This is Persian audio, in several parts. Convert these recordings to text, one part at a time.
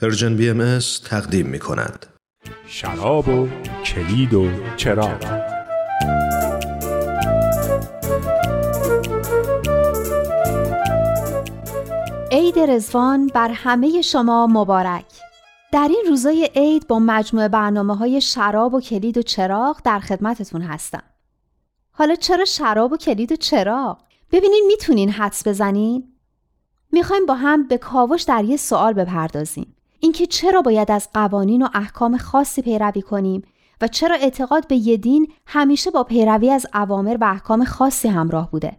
Persian BMS تقدیم می کند. شراب و کلید و چراغ عید رضوان بر همه شما مبارک در این روزای عید با مجموعه برنامه های شراب و کلید و چراغ در خدمتتون هستم حالا چرا شراب و کلید و چراغ؟ ببینین می‌تونین حدس بزنین؟ می‌خوایم با هم به کاوش در یه سوال بپردازیم اینکه چرا باید از قوانین و احکام خاصی پیروی کنیم و چرا اعتقاد به یه دین همیشه با پیروی از اوامر و احکام خاصی همراه بوده.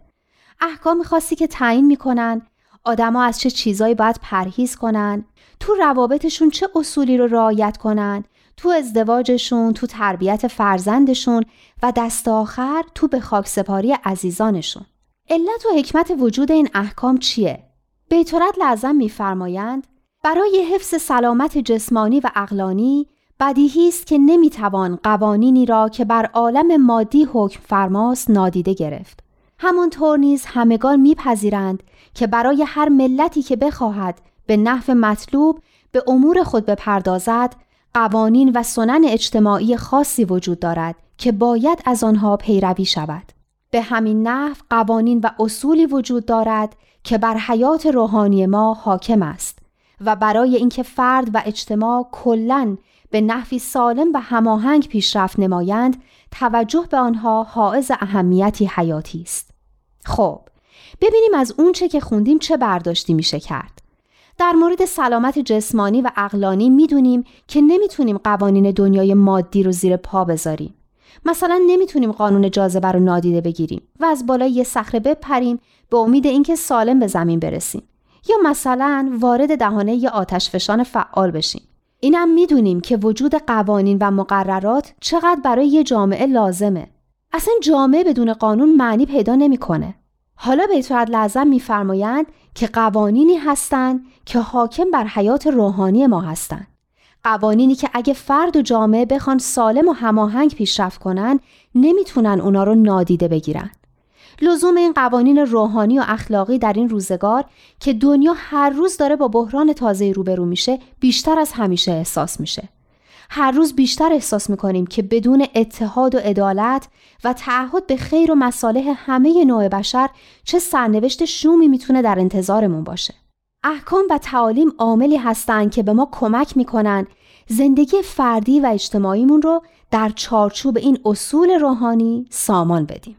احکام خاصی که تعیین می‌کنن آدما از چه چیزایی باید پرهیز کنن تو روابطشون چه اصولی رو رعایت کنن تو ازدواجشون تو تربیت فرزندشون و دست آخر تو به خاک سپاری عزیزانشون. علت و حکمت وجود این احکام چیه؟ بیتورت لازم میفرمایند برای حفظ سلامت جسمانی و اقلانی بدیهی است که نمی‌توان قوانینی را که بر عالم مادی حکم فرماست نادیده گرفت. همانطور نیز همگان میپذیرند که برای هر ملتی که بخواهد به نحو مطلوب به امور خود بپردازد قوانین و سنن اجتماعی خاصی وجود دارد که باید از آنها پیروی شود. به همین نحو قوانین و اصولی وجود دارد که بر حیات روحانی ما حاکم است. و برای اینکه فرد و اجتماع کلاً به نحوی سالم و هماهنگ پیشرفت نمایند توجه به آنها حائز اهمیتی حیاتی است. خب ببینیم از اونچه که خوندیم چه برداشتی میشه کرد. در مورد سلامت جسمانی و اقلانی می‌دونیم که نمی‌تونیم قوانین دنیای مادی رو زیر پا بذاریم. مثلا نمی‌تونیم قانون جاذبه رو نادیده بگیریم و از بالای یه صخره بپریم به امید اینکه سالم به زمین برسیم. یا مثلا وارد دهانه آتش فشان فعال بشیم. اینم می‌دونیم که وجود قوانین و مقررات چقدر برای یه جامعه لازمه. اصلا جامعه بدون قانون معنی پیدا نمی‌کنه. حالا بیت لازم میفرمایند که قوانینی هستند که حاکم بر حیات روحانی ما هستند. قوانینی که اگه فرد و جامعه بخوان سالم و هماهنگ پیشرفت کنن نمی‌تونن اونا رو نادیده بگیرن. لزوم این قوانین روحانی و اخلاقی در این روزگار که دنیا هر روز داره با بحران تازه روبرو میشه بیشتر از همیشه احساس میشه هر روز بیشتر احساس می‌کنیم که بدون اتحاد و عدالت و تعهد به خیر و مصالح همه نوع بشر چه سرنوشت شومی می‌تونه در انتظارمون باشه. احکام و تعالیم عاملی هستند که به ما کمک می‌کنن زندگی فردی و اجتماعیمون رو در چارچوب این اصول روحانی سامان بدیم.